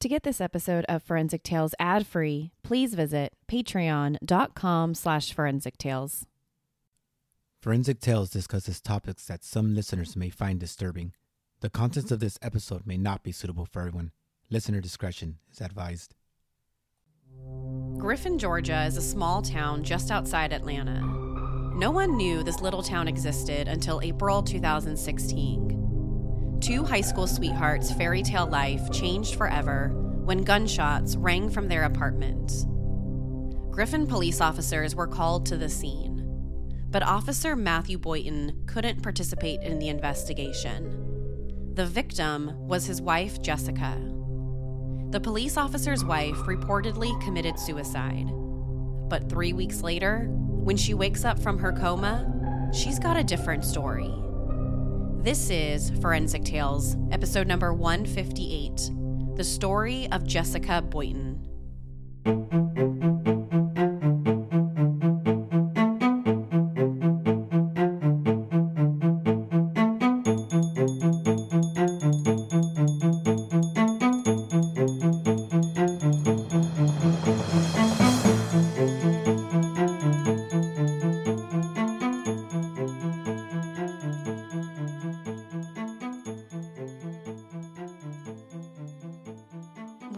To get this episode of Forensic Tales ad-free, please visit patreon.com slash forensic tales. Forensic Tales discusses topics that some listeners may find disturbing. The contents of this episode may not be suitable for everyone. Listener discretion is advised. Griffin, Georgia is a small town just outside Atlanta. No one knew this little town existed until April 2016. Two high school sweethearts' fairy tale life changed forever when gunshots rang from their apartment. Griffin police officers were called to the scene, but Officer Matthew Boynton couldn't participate in the investigation. The victim was his wife, Jessica. The police officer's wife reportedly committed suicide. But three weeks later, when she wakes up from her coma, she's got a different story. This is Forensic Tales, episode number 158 The Story of Jessica Boynton.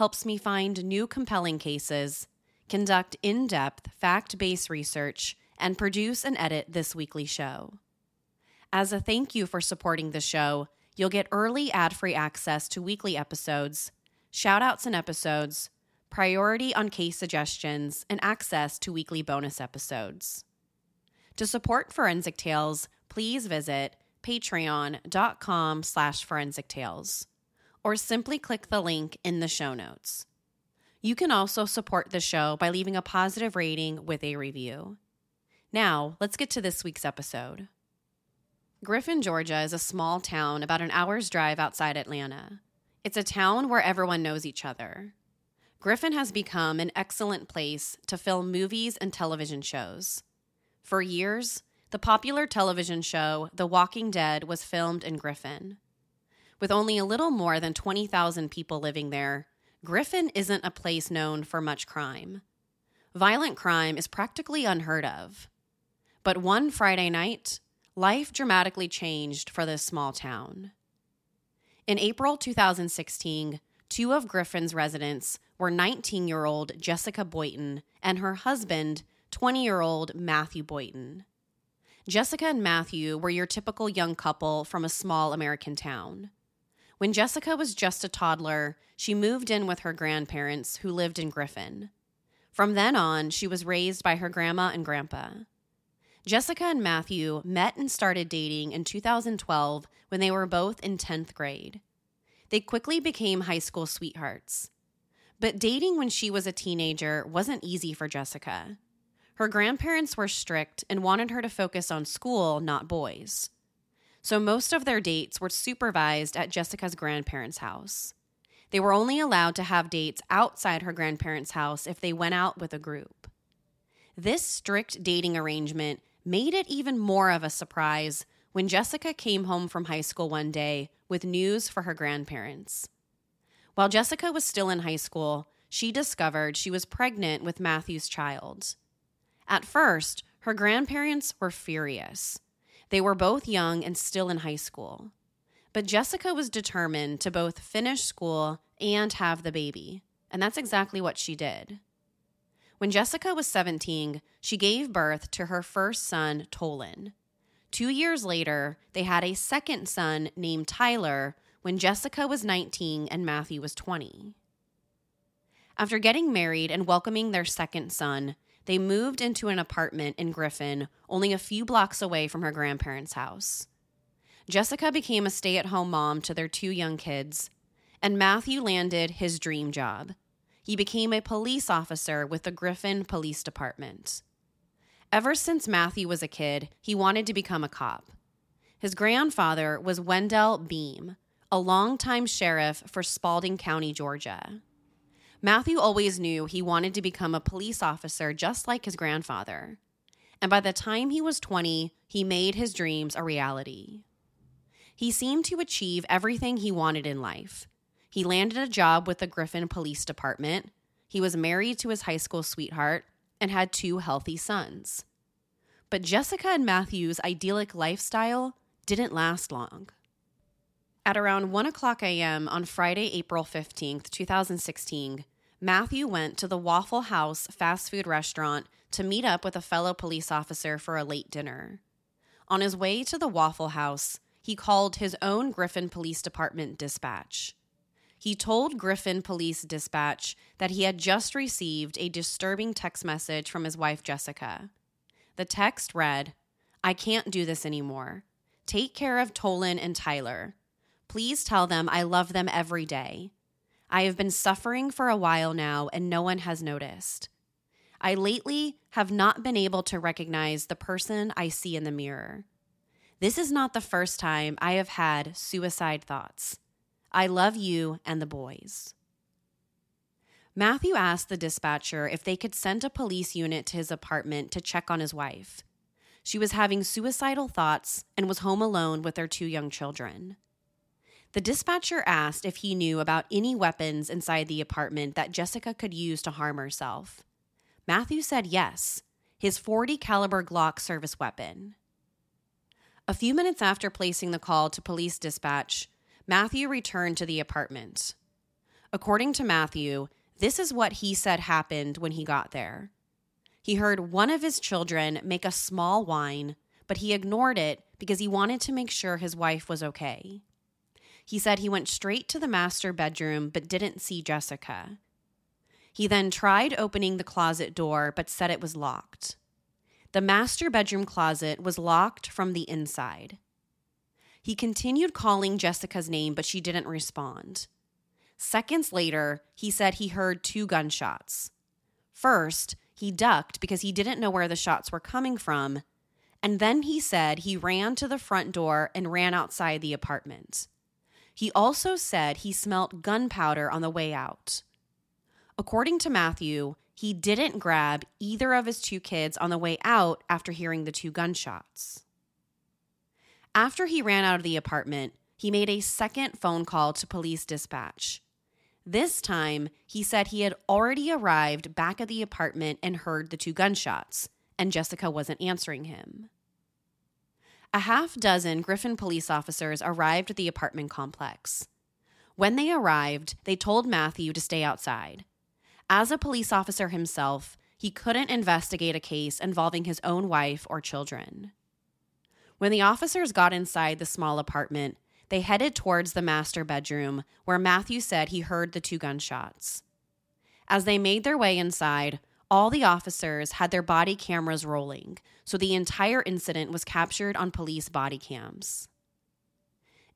helps me find new compelling cases, conduct in depth, fact based research, and produce and edit this weekly show. As a thank you for supporting the show, you'll get early ad free access to weekly episodes, shout outs and episodes, priority on case suggestions, and access to weekly bonus episodes. To support Forensic Tales, please visit patreon.com slash forensic tales or simply click the link in the show notes. You can also support the show by leaving a positive rating with a review. Now, let's get to this week's episode. Griffin, Georgia is a small town about an hour's drive outside Atlanta. It's a town where everyone knows each other. Griffin has become an excellent place to film movies and television shows. For years, the popular television show The Walking Dead was filmed in Griffin. With only a little more than 20,000 people living there, Griffin isn't a place known for much crime. Violent crime is practically unheard of. But one Friday night, life dramatically changed for this small town. In April 2016, two of Griffin's residents were 19 year old Jessica Boynton and her husband, 20 year old Matthew Boynton. Jessica and Matthew were your typical young couple from a small American town. When Jessica was just a toddler, she moved in with her grandparents who lived in Griffin. From then on, she was raised by her grandma and grandpa. Jessica and Matthew met and started dating in 2012 when they were both in 10th grade. They quickly became high school sweethearts. But dating when she was a teenager wasn't easy for Jessica. Her grandparents were strict and wanted her to focus on school, not boys so most of their dates were supervised at Jessica's grandparents' house. They were only allowed to have dates outside her grandparents' house if they went out with a group. This strict dating arrangement made it even more of a surprise when Jessica came home from high school one day with news for her grandparents. While Jessica was still in high school, she discovered she was pregnant with Matthew's child. At first, her grandparents were furious. They were both young and still in high school. But Jessica was determined to both finish school and have the baby, and that's exactly what she did. When Jessica was 17, she gave birth to her first son, Tolan. Two years later, they had a second son named Tyler when Jessica was 19 and Matthew was 20. After getting married and welcoming their second son, they moved into an apartment in Griffin, only a few blocks away from her grandparents' house. Jessica became a stay at home mom to their two young kids, and Matthew landed his dream job. He became a police officer with the Griffin Police Department. Ever since Matthew was a kid, he wanted to become a cop. His grandfather was Wendell Beam, a longtime sheriff for Spalding County, Georgia. Matthew always knew he wanted to become a police officer just like his grandfather. And by the time he was 20, he made his dreams a reality. He seemed to achieve everything he wanted in life. He landed a job with the Griffin Police Department. He was married to his high school sweetheart and had two healthy sons. But Jessica and Matthew's idyllic lifestyle didn't last long. At around 1 o'clock a.m. on Friday, April 15th, 2016, Matthew went to the Waffle House fast food restaurant to meet up with a fellow police officer for a late dinner. On his way to the Waffle House, he called his own Griffin Police Department dispatch. He told Griffin Police Dispatch that he had just received a disturbing text message from his wife, Jessica. The text read, I can't do this anymore. Take care of Tolan and Tyler. Please tell them I love them every day. I have been suffering for a while now and no one has noticed. I lately have not been able to recognize the person I see in the mirror. This is not the first time I have had suicide thoughts. I love you and the boys. Matthew asked the dispatcher if they could send a police unit to his apartment to check on his wife. She was having suicidal thoughts and was home alone with their two young children. The dispatcher asked if he knew about any weapons inside the apartment that Jessica could use to harm herself. Matthew said yes, his 40 caliber Glock service weapon. A few minutes after placing the call to police dispatch, Matthew returned to the apartment. According to Matthew, this is what he said happened when he got there. He heard one of his children make a small whine, but he ignored it because he wanted to make sure his wife was okay. He said he went straight to the master bedroom but didn't see Jessica. He then tried opening the closet door but said it was locked. The master bedroom closet was locked from the inside. He continued calling Jessica's name, but she didn't respond. Seconds later, he said he heard two gunshots. First, he ducked because he didn't know where the shots were coming from, and then he said he ran to the front door and ran outside the apartment. He also said he smelt gunpowder on the way out. According to Matthew, he didn't grab either of his two kids on the way out after hearing the two gunshots. After he ran out of the apartment, he made a second phone call to police dispatch. This time, he said he had already arrived back at the apartment and heard the two gunshots, and Jessica wasn't answering him. A half dozen Griffin police officers arrived at the apartment complex. When they arrived, they told Matthew to stay outside. As a police officer himself, he couldn't investigate a case involving his own wife or children. When the officers got inside the small apartment, they headed towards the master bedroom, where Matthew said he heard the two gunshots. As they made their way inside, all the officers had their body cameras rolling, so the entire incident was captured on police body cams.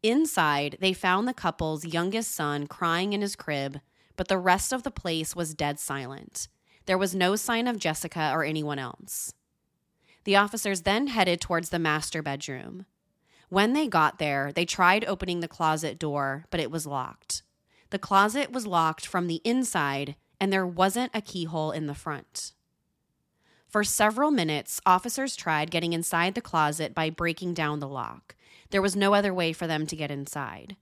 Inside, they found the couple's youngest son crying in his crib, but the rest of the place was dead silent. There was no sign of Jessica or anyone else. The officers then headed towards the master bedroom. When they got there, they tried opening the closet door, but it was locked. The closet was locked from the inside, and there wasn't a keyhole in the front. For several minutes, officers tried getting inside the closet by breaking down the lock. There was no other way for them to get inside.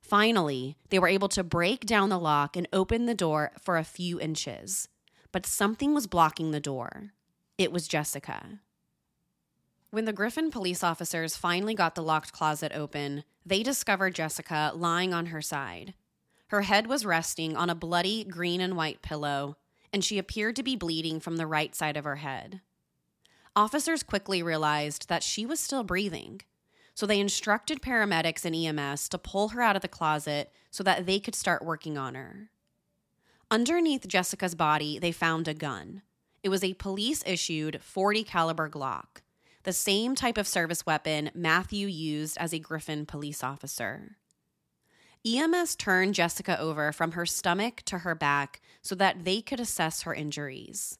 Finally, they were able to break down the lock and open the door for a few inches. But something was blocking the door. It was Jessica. When the Griffin police officers finally got the locked closet open, they discovered Jessica lying on her side. Her head was resting on a bloody green and white pillow, and she appeared to be bleeding from the right side of her head. Officers quickly realized that she was still breathing, so they instructed paramedics and EMS to pull her out of the closet so that they could start working on her. Underneath Jessica's body, they found a gun. It was a police issued 40 caliber Glock, the same type of service weapon Matthew used as a Griffin police officer. EMS turned Jessica over from her stomach to her back so that they could assess her injuries.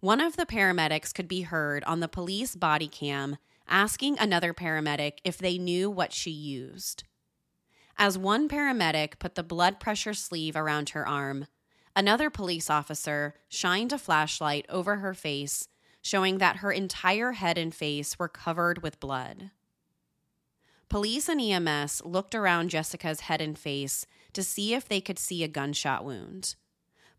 One of the paramedics could be heard on the police body cam asking another paramedic if they knew what she used. As one paramedic put the blood pressure sleeve around her arm, another police officer shined a flashlight over her face, showing that her entire head and face were covered with blood. Police and EMS looked around Jessica's head and face to see if they could see a gunshot wound.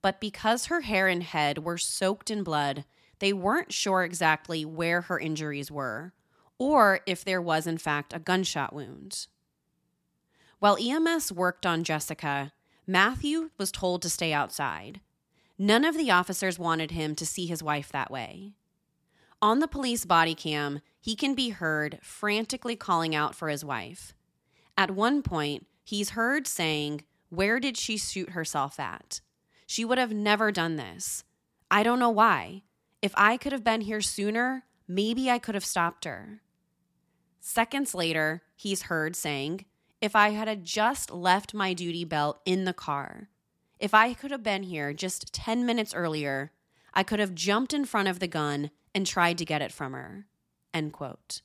But because her hair and head were soaked in blood, they weren't sure exactly where her injuries were, or if there was, in fact, a gunshot wound. While EMS worked on Jessica, Matthew was told to stay outside. None of the officers wanted him to see his wife that way. On the police body cam, he can be heard frantically calling out for his wife. At one point, he's heard saying, Where did she shoot herself at? She would have never done this. I don't know why. If I could have been here sooner, maybe I could have stopped her. Seconds later, he's heard saying, if I had just left my duty belt in the car, if I could have been here just 10 minutes earlier, I could have jumped in front of the gun and tried to get it from her. End quote.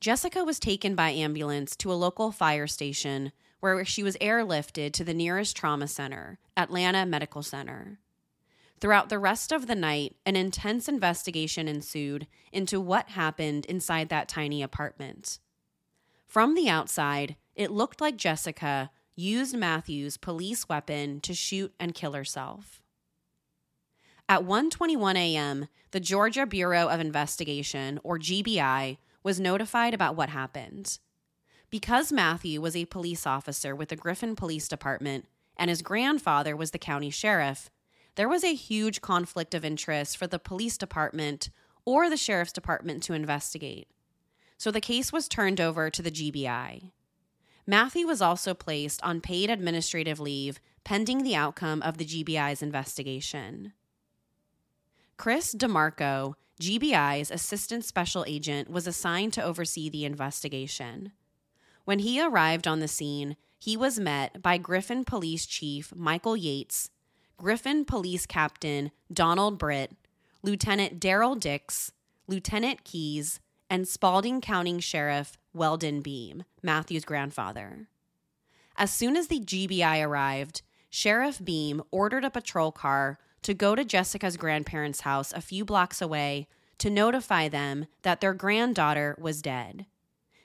Jessica was taken by ambulance to a local fire station where she was airlifted to the nearest trauma center, Atlanta Medical Center. Throughout the rest of the night, an intense investigation ensued into what happened inside that tiny apartment. From the outside, it looked like Jessica used Matthew's police weapon to shoot and kill herself. At 1:21 a.m., the Georgia Bureau of Investigation, or GBI, was notified about what happened. Because Matthew was a police officer with the Griffin Police Department and his grandfather was the county sheriff, there was a huge conflict of interest for the police department or the sheriff's department to investigate so the case was turned over to the GBI. Matthew was also placed on paid administrative leave pending the outcome of the GBI's investigation. Chris DeMarco, GBI's assistant special agent, was assigned to oversee the investigation. When he arrived on the scene, he was met by Griffin Police Chief Michael Yates, Griffin Police Captain Donald Britt, Lieutenant Daryl Dix, Lieutenant Keys, and Spalding County Sheriff Wendell Beam, Matthew's grandfather. As soon as the GBI arrived, Sheriff Beam ordered a patrol car to go to Jessica's grandparents' house a few blocks away to notify them that their granddaughter was dead.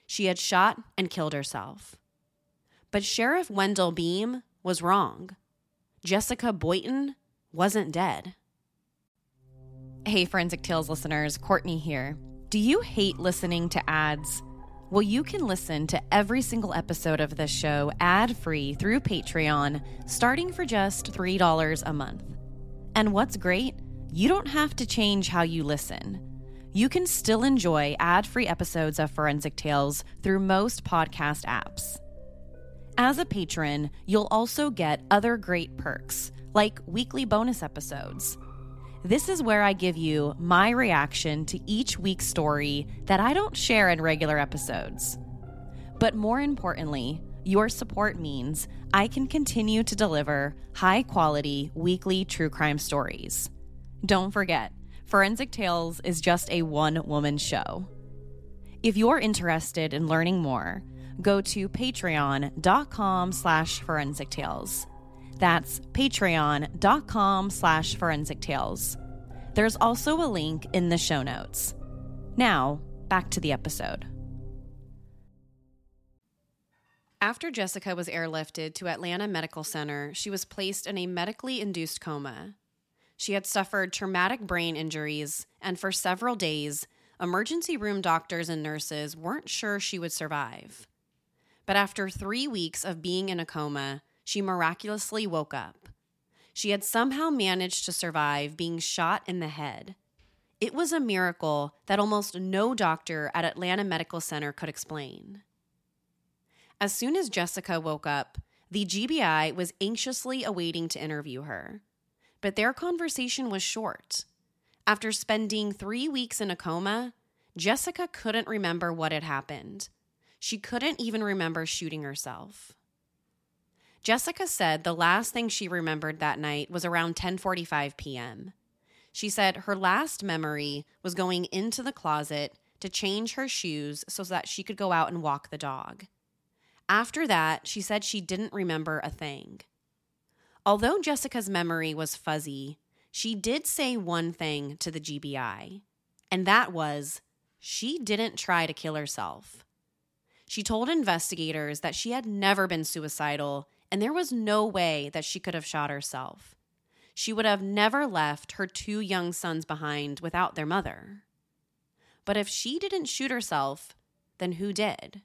She had shot and killed herself. But Sheriff Wendell Beam was wrong. Jessica Boynton wasn't dead. Hey, Forensic Tales listeners, Courtney here. Do you hate listening to ads? Well, you can listen to every single episode of this show ad free through Patreon, starting for just $3 a month. And what's great? You don't have to change how you listen. You can still enjoy ad free episodes of Forensic Tales through most podcast apps. As a patron, you'll also get other great perks, like weekly bonus episodes this is where I give you my reaction to each week's story that I don't share in regular episodes. But more importantly, your support means I can continue to deliver high quality weekly true crime stories. Don't forget, Forensic Tales is just a one woman show. If you're interested in learning more, go to patreon.com slash forensic tales. That's patreon.com slash forensic tales. There's also a link in the show notes. Now, back to the episode. After Jessica was airlifted to Atlanta Medical Center, she was placed in a medically induced coma. She had suffered traumatic brain injuries, and for several days, emergency room doctors and nurses weren't sure she would survive. But after three weeks of being in a coma, she miraculously woke up. She had somehow managed to survive being shot in the head. It was a miracle that almost no doctor at Atlanta Medical Center could explain. As soon as Jessica woke up, the GBI was anxiously awaiting to interview her. But their conversation was short. After spending three weeks in a coma, Jessica couldn't remember what had happened. She couldn't even remember shooting herself. Jessica said the last thing she remembered that night was around 10:45 p.m. She said her last memory was going into the closet to change her shoes so that she could go out and walk the dog. After that, she said she didn't remember a thing. Although Jessica's memory was fuzzy, she did say one thing to the GBI, and that was she didn't try to kill herself. She told investigators that she had never been suicidal and there was no way that she could have shot herself. She would have never left her two young sons behind without their mother. But if she didn't shoot herself, then who did?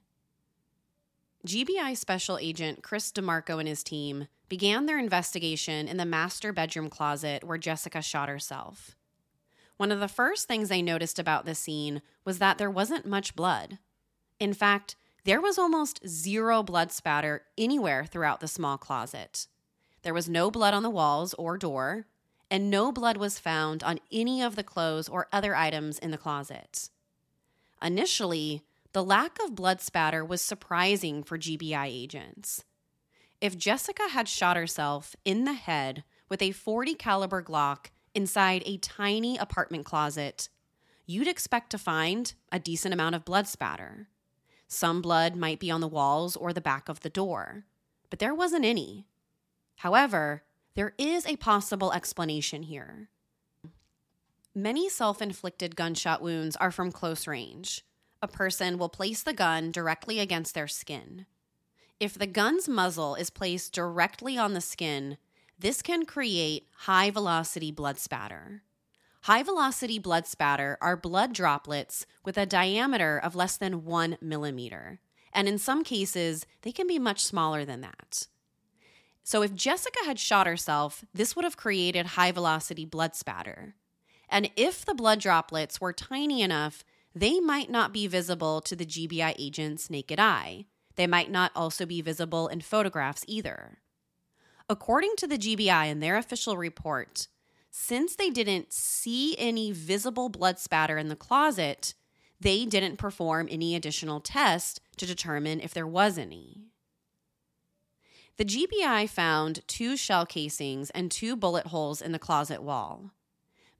GBI Special Agent Chris DeMarco and his team began their investigation in the master bedroom closet where Jessica shot herself. One of the first things they noticed about the scene was that there wasn't much blood. In fact, there was almost zero blood spatter anywhere throughout the small closet. There was no blood on the walls or door, and no blood was found on any of the clothes or other items in the closet. Initially, the lack of blood spatter was surprising for GBI agents. If Jessica had shot herself in the head with a 40 caliber Glock inside a tiny apartment closet, you'd expect to find a decent amount of blood spatter. Some blood might be on the walls or the back of the door, but there wasn't any. However, there is a possible explanation here. Many self inflicted gunshot wounds are from close range. A person will place the gun directly against their skin. If the gun's muzzle is placed directly on the skin, this can create high velocity blood spatter. High velocity blood spatter are blood droplets with a diameter of less than one millimeter, and in some cases, they can be much smaller than that. So, if Jessica had shot herself, this would have created high velocity blood spatter. And if the blood droplets were tiny enough, they might not be visible to the GBI agent's naked eye. They might not also be visible in photographs either. According to the GBI in their official report, since they didn't see any visible blood spatter in the closet, they didn't perform any additional tests to determine if there was any. The GBI found two shell casings and two bullet holes in the closet wall.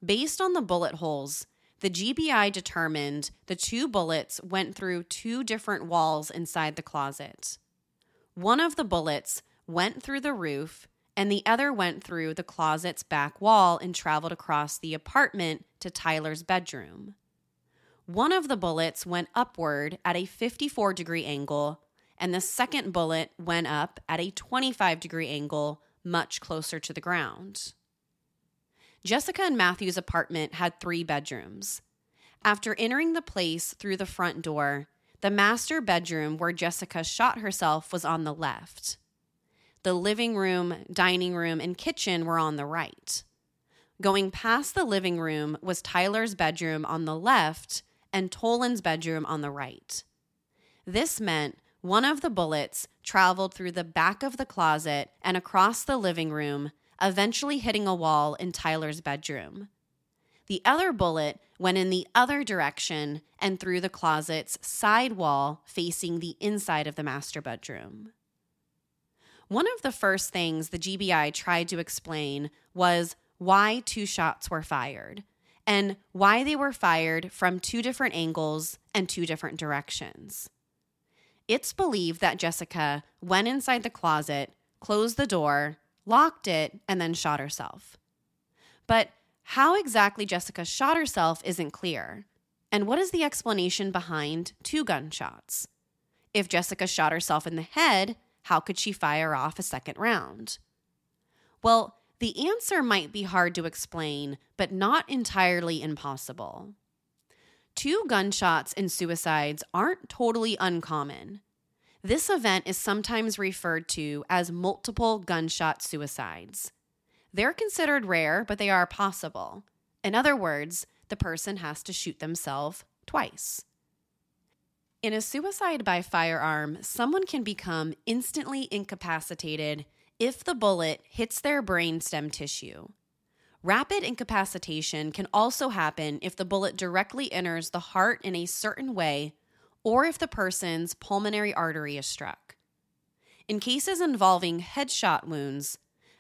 Based on the bullet holes, the GBI determined the two bullets went through two different walls inside the closet. One of the bullets went through the roof and the other went through the closet's back wall and traveled across the apartment to Tyler's bedroom. One of the bullets went upward at a 54 degree angle, and the second bullet went up at a 25 degree angle, much closer to the ground. Jessica and Matthew's apartment had three bedrooms. After entering the place through the front door, the master bedroom where Jessica shot herself was on the left. The living room, dining room, and kitchen were on the right. Going past the living room was Tyler's bedroom on the left and Tolan's bedroom on the right. This meant one of the bullets traveled through the back of the closet and across the living room, eventually hitting a wall in Tyler's bedroom. The other bullet went in the other direction and through the closet's side wall facing the inside of the master bedroom. One of the first things the GBI tried to explain was why two shots were fired and why they were fired from two different angles and two different directions. It's believed that Jessica went inside the closet, closed the door, locked it, and then shot herself. But how exactly Jessica shot herself isn't clear. And what is the explanation behind two gunshots? If Jessica shot herself in the head, how could she fire off a second round? Well, the answer might be hard to explain, but not entirely impossible. Two gunshots in suicides aren't totally uncommon. This event is sometimes referred to as multiple gunshot suicides. They're considered rare, but they are possible. In other words, the person has to shoot themselves twice. In a suicide by firearm, someone can become instantly incapacitated if the bullet hits their brainstem tissue. Rapid incapacitation can also happen if the bullet directly enters the heart in a certain way or if the person's pulmonary artery is struck. In cases involving headshot wounds,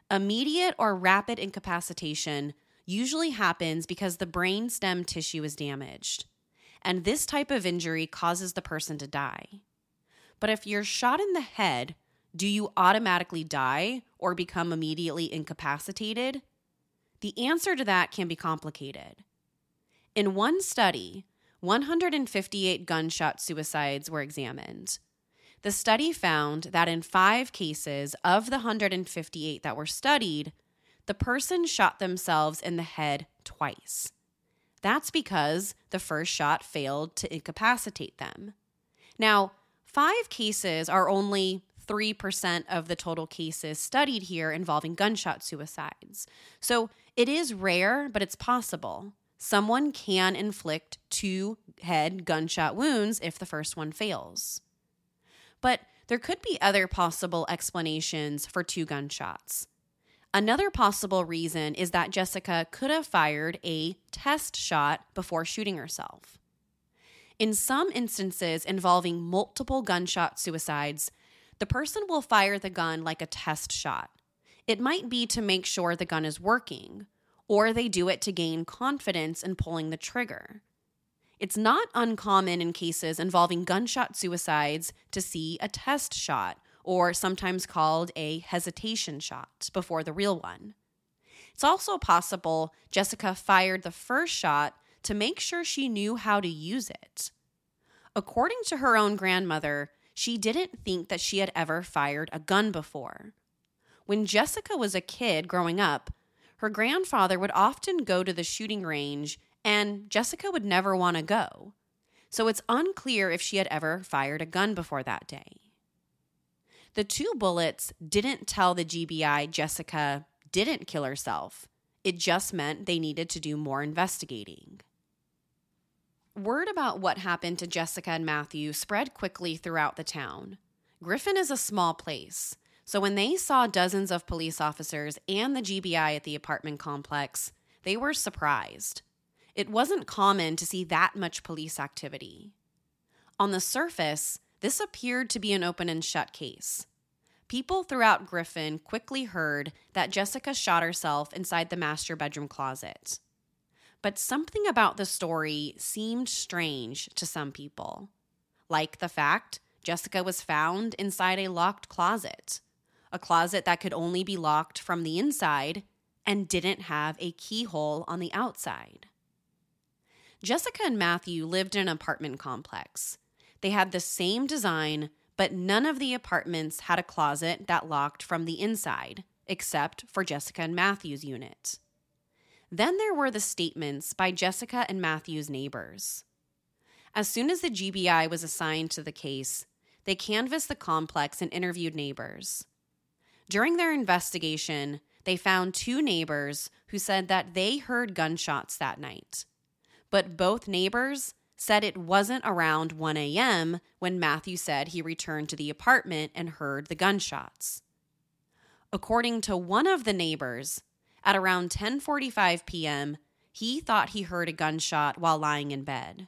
immediate or rapid incapacitation usually happens because the brain stem tissue is damaged, and this type of injury causes the person to die. But if you're shot in the head, do you automatically die or become immediately incapacitated? The answer to that can be complicated. In one study, 158 gunshot suicides were examined. The study found that in five cases of the 158 that were studied, the person shot themselves in the head twice. That's because the first shot failed to incapacitate them. Now, five cases are only 3% of the total cases studied here involving gunshot suicides. So it is rare, but it's possible. Someone can inflict two head gunshot wounds if the first one fails. But there could be other possible explanations for two gunshots. Another possible reason is that Jessica could have fired a test shot before shooting herself. In some instances involving multiple gunshot suicides, the person will fire the gun like a test shot. It might be to make sure the gun is working, or they do it to gain confidence in pulling the trigger. It's not uncommon in cases involving gunshot suicides to see a test shot, or sometimes called a hesitation shot, before the real one. It's also possible Jessica fired the first shot to make sure she knew how to use it. According to her own grandmother, she didn't think that she had ever fired a gun before. When Jessica was a kid growing up, her grandfather would often go to the shooting range and Jessica would never want to go. So it's unclear if she had ever fired a gun before that day. The two bullets didn't tell the GBI Jessica didn't kill herself. It just meant they needed to do more investigating. Word about what happened to Jessica and Matthew spread quickly throughout the town. Griffin is a small place, so when they saw dozens of police officers and the GBI at the apartment complex, they were surprised. It wasn't common to see that much police activity. On the surface, this appeared to be an open and shut case. People throughout Griffin quickly heard that Jessica shot herself inside the master bedroom closet. But something about the story seemed strange to some people, like the fact Jessica was found inside a locked closet, a closet that could only be locked from the inside and didn't have a keyhole on the outside. Jessica and Matthew lived in an apartment complex. They had the same design, but none of the apartments had a closet that locked from the inside, except for Jessica and Matthew's unit. Then there were the statements by Jessica and Matthew's neighbors. As soon as the GBI was assigned to the case, they canvassed the complex and interviewed neighbors. During their investigation, they found two neighbors who said that they heard gunshots that night but both neighbors said it wasn't around 1 a.m. when Matthew said he returned to the apartment and heard the gunshots. According to one of the neighbors, at around 10:45 p.m., he thought he heard a gunshot while lying in bed.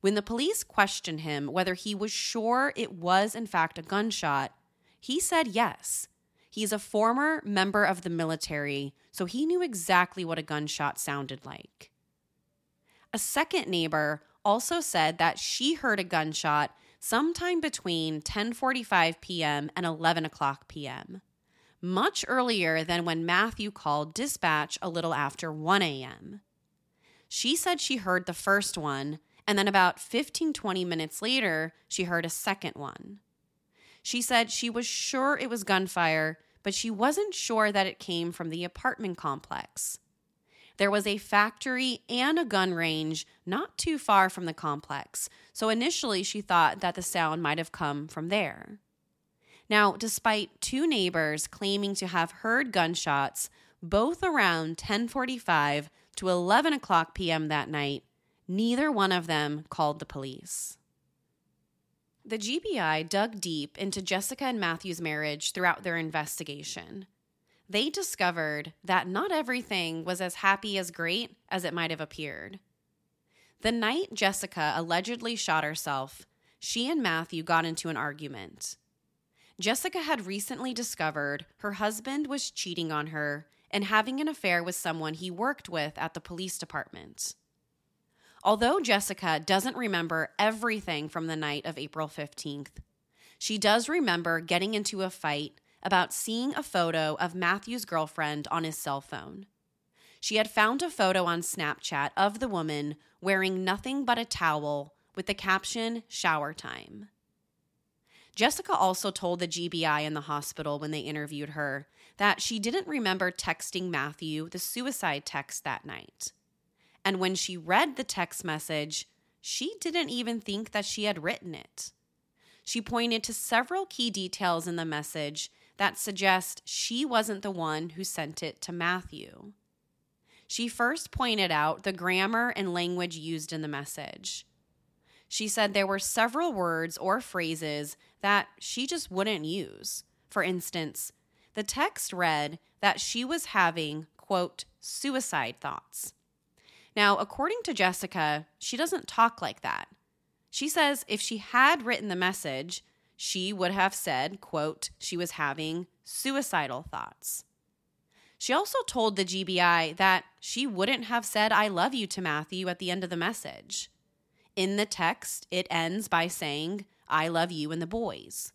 When the police questioned him whether he was sure it was in fact a gunshot, he said yes. He's a former member of the military, so he knew exactly what a gunshot sounded like. A second neighbor also said that she heard a gunshot sometime between 10:45 p.m. and 11 o'clock p.m., much earlier than when Matthew called dispatch a little after 1 a.m. She said she heard the first one, and then about 15 20 minutes later, she heard a second one. She said she was sure it was gunfire, but she wasn't sure that it came from the apartment complex. There was a factory and a gun range not too far from the complex, so initially she thought that the sound might have come from there. Now, despite two neighbors claiming to have heard gunshots both around 10:45 to 11 o'clock p.m. that night, neither one of them called the police. The GBI dug deep into Jessica and Matthew's marriage throughout their investigation they discovered that not everything was as happy as great as it might have appeared. The night Jessica allegedly shot herself, she and Matthew got into an argument. Jessica had recently discovered her husband was cheating on her and having an affair with someone he worked with at the police department. Although Jessica doesn't remember everything from the night of April 15th, she does remember getting into a fight about seeing a photo of Matthew's girlfriend on his cell phone. She had found a photo on Snapchat of the woman wearing nothing but a towel with the caption shower time. Jessica also told the GBI in the hospital when they interviewed her that she didn't remember texting Matthew the suicide text that night. And when she read the text message, she didn't even think that she had written it. She pointed to several key details in the message that suggest she wasn't the one who sent it to Matthew. She first pointed out the grammar and language used in the message. She said there were several words or phrases that she just wouldn't use. For instance, the text read that she was having, quote, suicide thoughts. Now, according to Jessica, she doesn't talk like that. She says if she had written the message, she would have said, quote, she was having suicidal thoughts. She also told the GBI that she wouldn't have said I love you to Matthew at the end of the message. In the text, it ends by saying, I love you and the boys.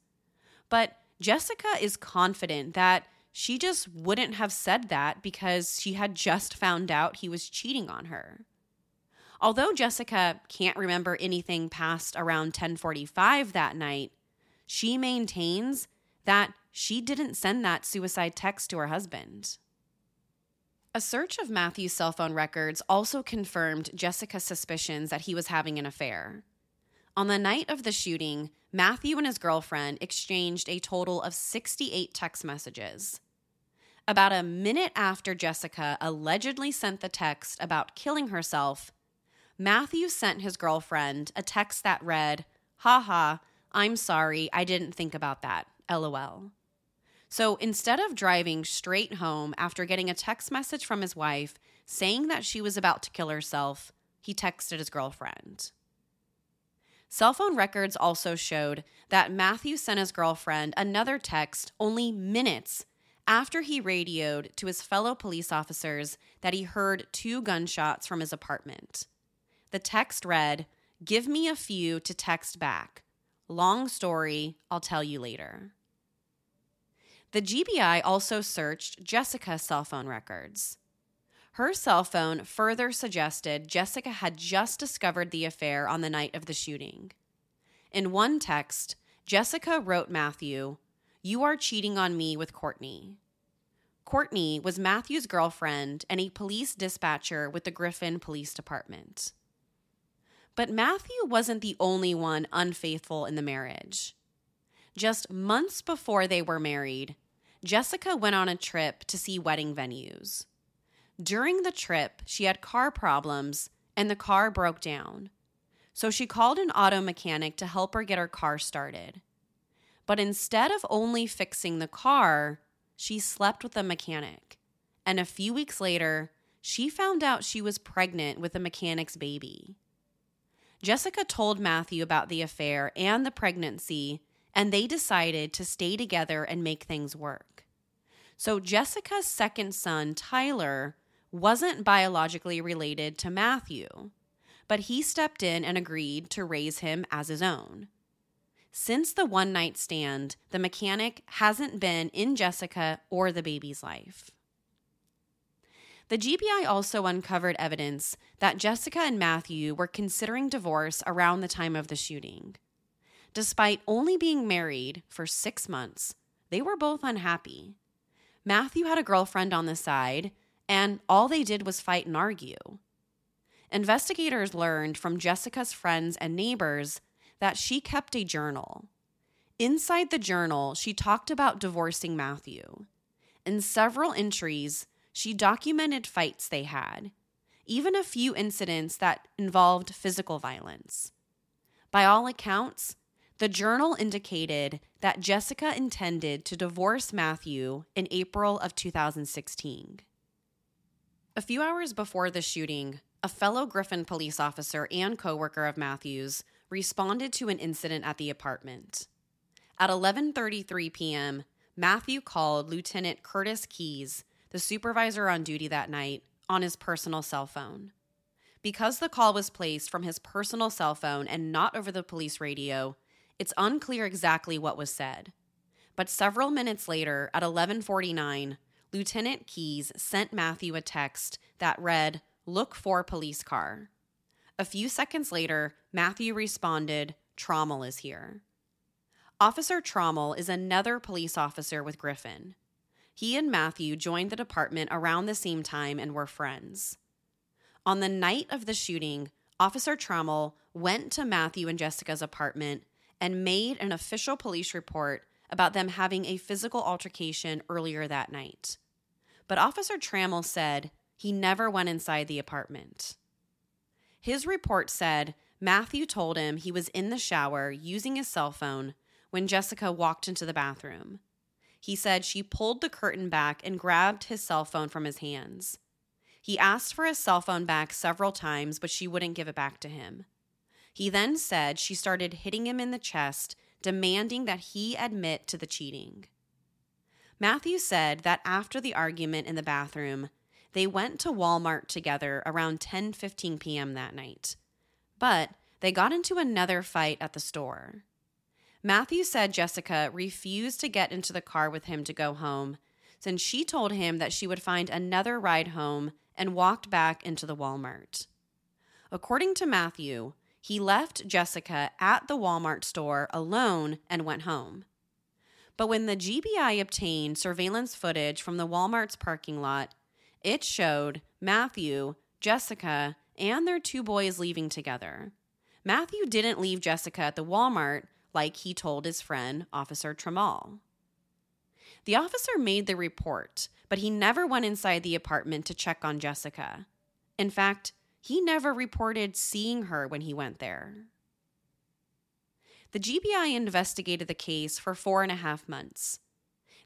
But Jessica is confident that she just wouldn't have said that because she had just found out he was cheating on her. Although Jessica can't remember anything past around 10:45 that night, she maintains that she didn't send that suicide text to her husband. A search of Matthew's cell phone records also confirmed Jessica's suspicions that he was having an affair. On the night of the shooting, Matthew and his girlfriend exchanged a total of 68 text messages. About a minute after Jessica allegedly sent the text about killing herself, Matthew sent his girlfriend a text that read, Haha, I'm sorry, I didn't think about that. LOL. So instead of driving straight home after getting a text message from his wife saying that she was about to kill herself, he texted his girlfriend. Cell phone records also showed that Matthew sent his girlfriend another text only minutes after he radioed to his fellow police officers that he heard two gunshots from his apartment. The text read, Give me a few to text back. Long story, I'll tell you later. The GBI also searched Jessica's cell phone records. Her cell phone further suggested Jessica had just discovered the affair on the night of the shooting. In one text, Jessica wrote Matthew, You are cheating on me with Courtney. Courtney was Matthew's girlfriend and a police dispatcher with the Griffin Police Department. But Matthew wasn't the only one unfaithful in the marriage. Just months before they were married, Jessica went on a trip to see wedding venues. During the trip, she had car problems and the car broke down. So she called an auto mechanic to help her get her car started. But instead of only fixing the car, she slept with the mechanic. And a few weeks later, she found out she was pregnant with the mechanic's baby. Jessica told Matthew about the affair and the pregnancy, and they decided to stay together and make things work. So Jessica's second son, Tyler, wasn't biologically related to Matthew, but he stepped in and agreed to raise him as his own. Since the one night stand, the mechanic hasn't been in Jessica or the baby's life. The GBI also uncovered evidence that Jessica and Matthew were considering divorce around the time of the shooting. Despite only being married for six months, they were both unhappy. Matthew had a girlfriend on the side, and all they did was fight and argue. Investigators learned from Jessica's friends and neighbors that she kept a journal. Inside the journal, she talked about divorcing Matthew. In several entries, she documented fights they had, even a few incidents that involved physical violence. By all accounts, the journal indicated that Jessica intended to divorce Matthew in April of 2016. A few hours before the shooting, a fellow Griffin police officer and coworker of Matthew's responded to an incident at the apartment. At 11:33 p.m., Matthew called Lieutenant Curtis Keys, the supervisor on duty that night, on his personal cell phone. Because the call was placed from his personal cell phone and not over the police radio, it's unclear exactly what was said. But several minutes later, at 11:49, Lieutenant Keys sent Matthew a text that read, "Look for police car." A few seconds later, Matthew responded, Trommel is here. Officer Trommel is another police officer with Griffin. He and Matthew joined the department around the same time and were friends. On the night of the shooting, Officer Trommel went to Matthew and Jessica's apartment and made an official police report about them having a physical altercation earlier that night. But Officer Trammell said he never went inside the apartment. His report said Matthew told him he was in the shower using his cell phone when Jessica walked into the bathroom. He said she pulled the curtain back and grabbed his cell phone from his hands. He asked for his cell phone back several times, but she wouldn't give it back to him. He then said she started hitting him in the chest, demanding that he admit to the cheating. Matthew said that after the argument in the bathroom, they went to Walmart together around 10:15 p.m. that night. But they got into another fight at the store. Matthew said Jessica refused to get into the car with him to go home since she told him that she would find another ride home and walked back into the Walmart. According to Matthew, he left Jessica at the Walmart store alone and went home. But when the GBI obtained surveillance footage from the Walmart's parking lot, it showed Matthew, Jessica, and their two boys leaving together. Matthew didn't leave Jessica at the Walmart like he told his friend, Officer Trammell. The officer made the report, but he never went inside the apartment to check on Jessica. In fact, he never reported seeing her when he went there. The GBI investigated the case for four and a half months.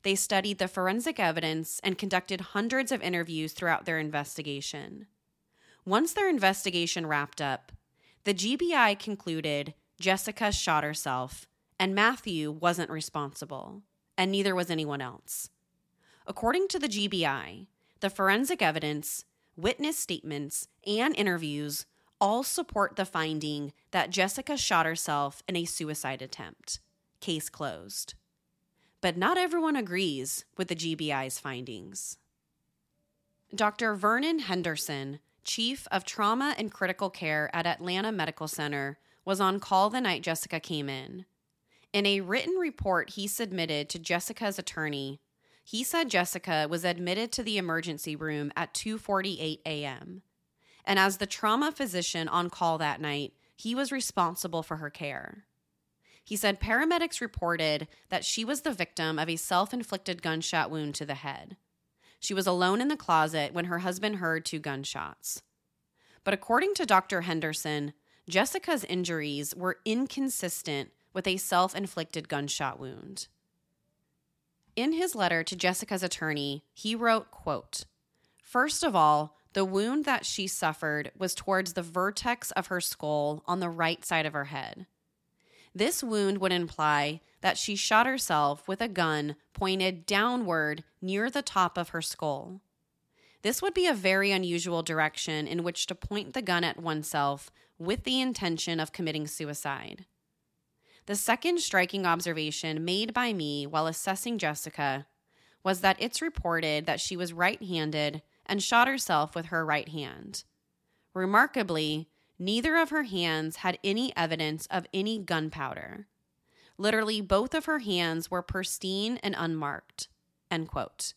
They studied the forensic evidence and conducted hundreds of interviews throughout their investigation. Once their investigation wrapped up, the GBI concluded Jessica shot herself and Matthew wasn't responsible, and neither was anyone else. According to the GBI, the forensic evidence, witness statements, and interviews all support the finding that Jessica shot herself in a suicide attempt. Case closed. But not everyone agrees with the GBI's findings. Dr. Vernon Henderson, Chief of Trauma and Critical Care at Atlanta Medical Center, was on call the night Jessica came in. In a written report he submitted to Jessica's attorney, he said Jessica was admitted to the emergency room at 2:48 a.m. And as the trauma physician on call that night, he was responsible for her care. He said paramedics reported that she was the victim of a self-inflicted gunshot wound to the head. She was alone in the closet when her husband heard two gunshots. But according to Dr. Henderson, Jessica's injuries were inconsistent with a self inflicted gunshot wound. In his letter to Jessica's attorney, he wrote, quote, First of all, the wound that she suffered was towards the vertex of her skull on the right side of her head. This wound would imply that she shot herself with a gun pointed downward near the top of her skull. This would be a very unusual direction in which to point the gun at oneself with the intention of committing suicide. The second striking observation made by me while assessing Jessica was that it's reported that she was right handed and shot herself with her right hand. Remarkably, neither of her hands had any evidence of any gunpowder. Literally, both of her hands were pristine and unmarked. End quote.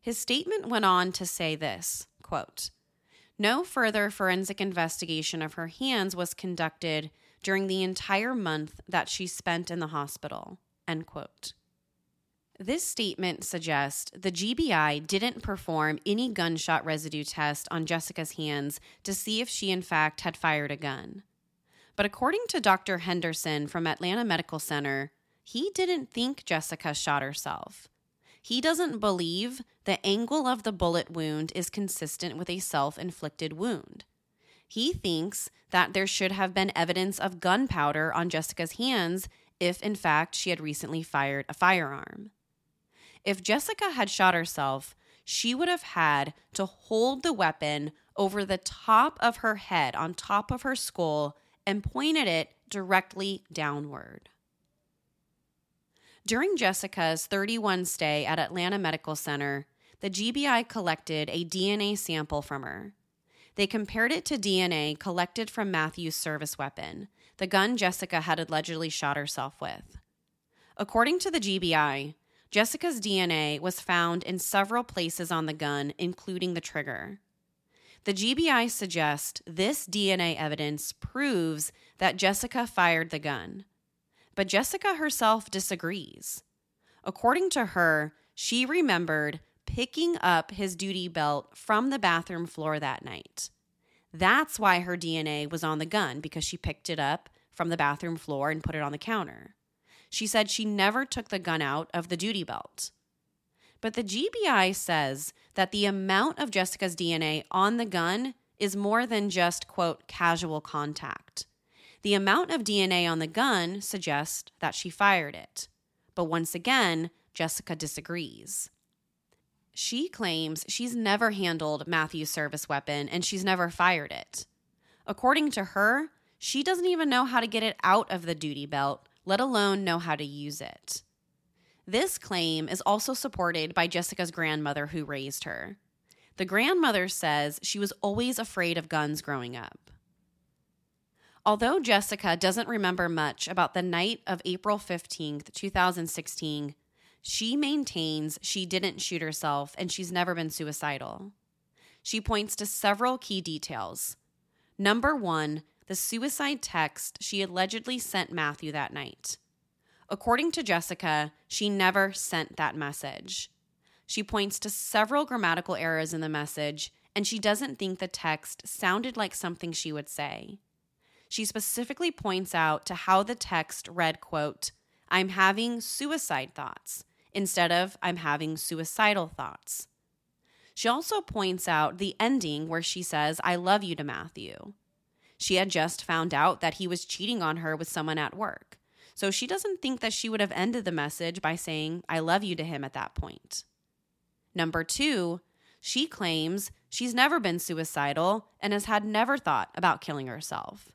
His statement went on to say this quote, No further forensic investigation of her hands was conducted during the entire month that she spent in the hospital. End quote. This statement suggests the GBI didn't perform any gunshot residue test on Jessica's hands to see if she, in fact, had fired a gun. But according to Dr. Henderson from Atlanta Medical Center, he didn't think Jessica shot herself. He doesn't believe the angle of the bullet wound is consistent with a self inflicted wound. He thinks that there should have been evidence of gunpowder on Jessica's hands if, in fact, she had recently fired a firearm. If Jessica had shot herself, she would have had to hold the weapon over the top of her head, on top of her skull, and pointed it directly downward. During Jessica's 31 stay at Atlanta Medical Center, the GBI collected a DNA sample from her. They compared it to DNA collected from Matthew's service weapon, the gun Jessica had allegedly shot herself with. According to the GBI, Jessica's DNA was found in several places on the gun, including the trigger. The GBI suggests this DNA evidence proves that Jessica fired the gun. But Jessica herself disagrees. According to her, she remembered picking up his duty belt from the bathroom floor that night. That's why her DNA was on the gun, because she picked it up from the bathroom floor and put it on the counter. She said she never took the gun out of the duty belt. But the GBI says that the amount of Jessica's DNA on the gun is more than just, quote, casual contact. The amount of DNA on the gun suggests that she fired it. But once again, Jessica disagrees. She claims she's never handled Matthew's service weapon and she's never fired it. According to her, she doesn't even know how to get it out of the duty belt, let alone know how to use it. This claim is also supported by Jessica's grandmother who raised her. The grandmother says she was always afraid of guns growing up. Although Jessica doesn't remember much about the night of April 15th, 2016, she maintains she didn't shoot herself and she's never been suicidal. She points to several key details. Number one, the suicide text she allegedly sent Matthew that night. According to Jessica, she never sent that message. She points to several grammatical errors in the message, and she doesn't think the text sounded like something she would say. She specifically points out to how the text read, quote, I'm having suicide thoughts instead of I'm having suicidal thoughts. She also points out the ending where she says, I love you to Matthew. She had just found out that he was cheating on her with someone at work. So she doesn't think that she would have ended the message by saying, I love you to him at that point. Number two, she claims she's never been suicidal and has had never thought about killing herself.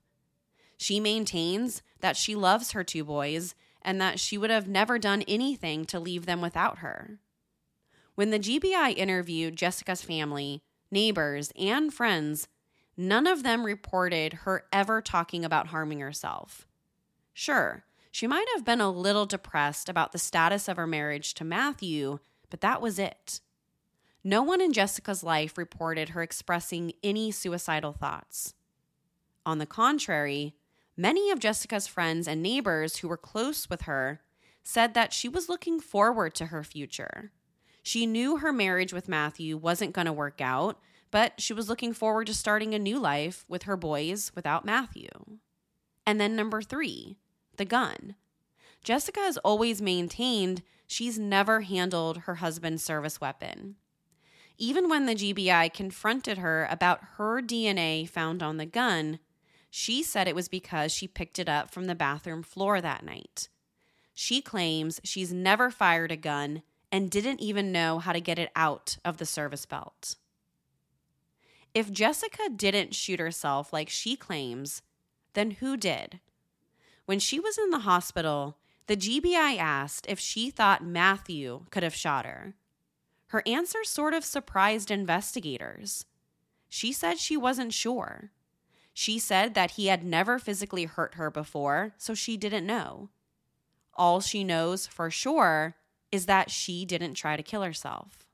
She maintains that she loves her two boys and that she would have never done anything to leave them without her. When the GBI interviewed Jessica's family, neighbors, and friends, none of them reported her ever talking about harming herself. Sure, she might have been a little depressed about the status of her marriage to Matthew, but that was it. No one in Jessica's life reported her expressing any suicidal thoughts. On the contrary, Many of Jessica's friends and neighbors who were close with her said that she was looking forward to her future. She knew her marriage with Matthew wasn't going to work out, but she was looking forward to starting a new life with her boys without Matthew. And then number three, the gun. Jessica has always maintained she's never handled her husband's service weapon. Even when the GBI confronted her about her DNA found on the gun, she said it was because she picked it up from the bathroom floor that night. She claims she's never fired a gun and didn't even know how to get it out of the service belt. If Jessica didn't shoot herself like she claims, then who did? When she was in the hospital, the GBI asked if she thought Matthew could have shot her. Her answer sort of surprised investigators. She said she wasn't sure. She said that he had never physically hurt her before, so she didn't know. All she knows for sure is that she didn't try to kill herself.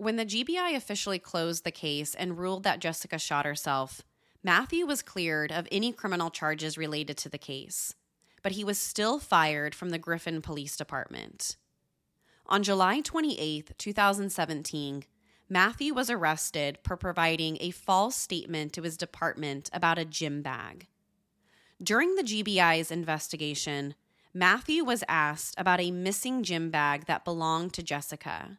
When the GBI officially closed the case and ruled that Jessica shot herself, Matthew was cleared of any criminal charges related to the case, but he was still fired from the Griffin Police Department. On July 28, 2017, Matthew was arrested for providing a false statement to his department about a gym bag. During the GBI's investigation, Matthew was asked about a missing gym bag that belonged to Jessica.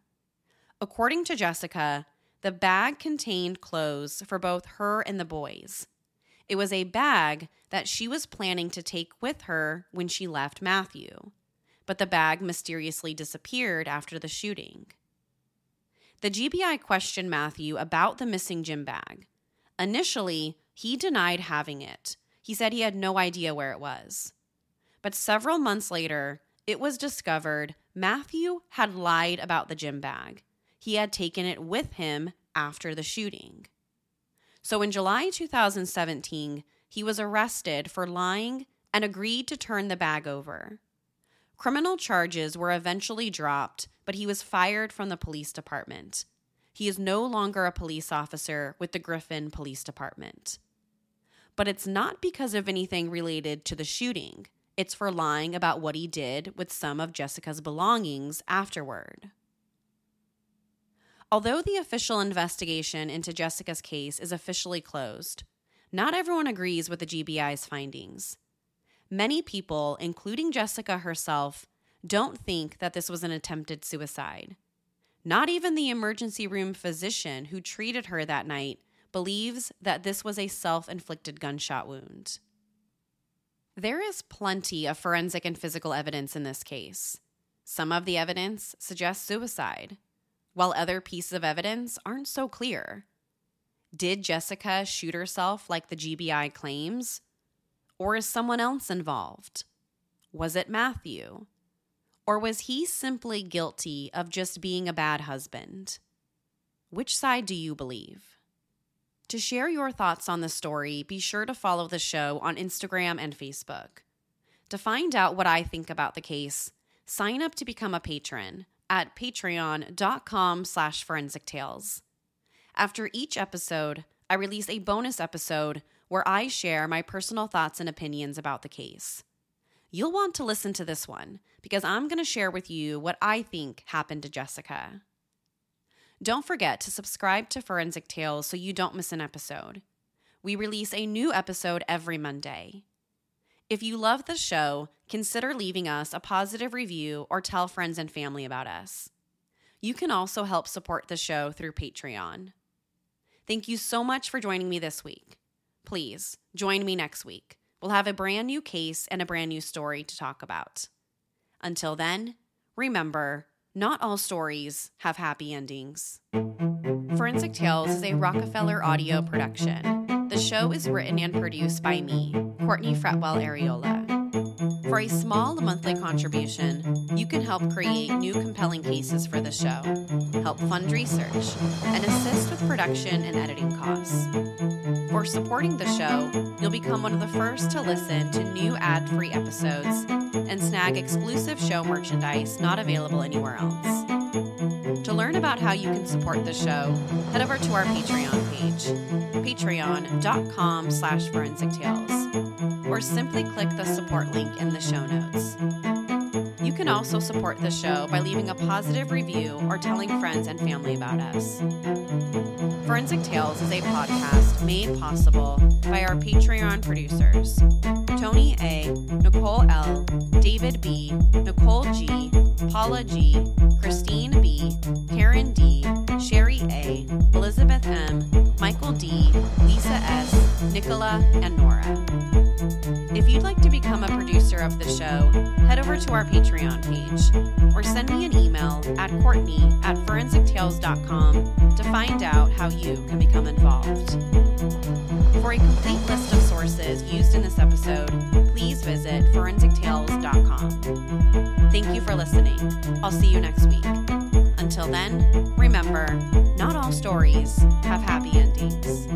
According to Jessica, the bag contained clothes for both her and the boys. It was a bag that she was planning to take with her when she left Matthew, but the bag mysteriously disappeared after the shooting. The GBI questioned Matthew about the missing gym bag. Initially, he denied having it. He said he had no idea where it was. But several months later, it was discovered Matthew had lied about the gym bag. He had taken it with him after the shooting. So in July 2017, he was arrested for lying and agreed to turn the bag over. Criminal charges were eventually dropped, but he was fired from the police department. He is no longer a police officer with the Griffin Police Department. But it's not because of anything related to the shooting, it's for lying about what he did with some of Jessica's belongings afterward. Although the official investigation into Jessica's case is officially closed, not everyone agrees with the GBI's findings. Many people, including Jessica herself, don't think that this was an attempted suicide. Not even the emergency room physician who treated her that night believes that this was a self inflicted gunshot wound. There is plenty of forensic and physical evidence in this case. Some of the evidence suggests suicide, while other pieces of evidence aren't so clear. Did Jessica shoot herself like the GBI claims? Or is someone else involved? Was it Matthew? Or was he simply guilty of just being a bad husband? Which side do you believe? To share your thoughts on the story, be sure to follow the show on Instagram and Facebook. To find out what I think about the case, sign up to become a patron at patreon.com slash forensic tales. After each episode, I release a bonus episode where I share my personal thoughts and opinions about the case. You'll want to listen to this one because I'm going to share with you what I think happened to Jessica. Don't forget to subscribe to Forensic Tales so you don't miss an episode. We release a new episode every Monday. If you love the show, consider leaving us a positive review or tell friends and family about us. You can also help support the show through Patreon. Thank you so much for joining me this week. Please join me next week. We'll have a brand new case and a brand new story to talk about. Until then, remember not all stories have happy endings. Forensic Tales is a Rockefeller audio production. The show is written and produced by me, Courtney Fretwell Areola. For a small monthly contribution, you can help create new compelling cases for the show, help fund research, and assist with production and editing costs. For supporting the show, you'll become one of the first to listen to new ad free episodes and snag exclusive show merchandise not available anywhere else. To learn about how you can support the show, head over to our Patreon page, patreon.com slash forensic tales, or simply click the support link in the show notes. You can also support the show by leaving a positive review or telling friends and family about us. Forensic Tales is a podcast made possible by our Patreon producers Tony A., Nicole L., David B., Nicole G., Paula G., Christine B., Karen D., Sherry A., Elizabeth M., Michael D., Lisa S., Nicola, and Nora. If you'd like to become a producer of the show, head over to our Patreon page or send me an email at Courtney at forensictales.com to find out how you can become involved. For a complete list of sources used in this episode, please visit forensictales.com. Thank you for listening. I'll see you next week. Until then, remember not all stories have happy endings.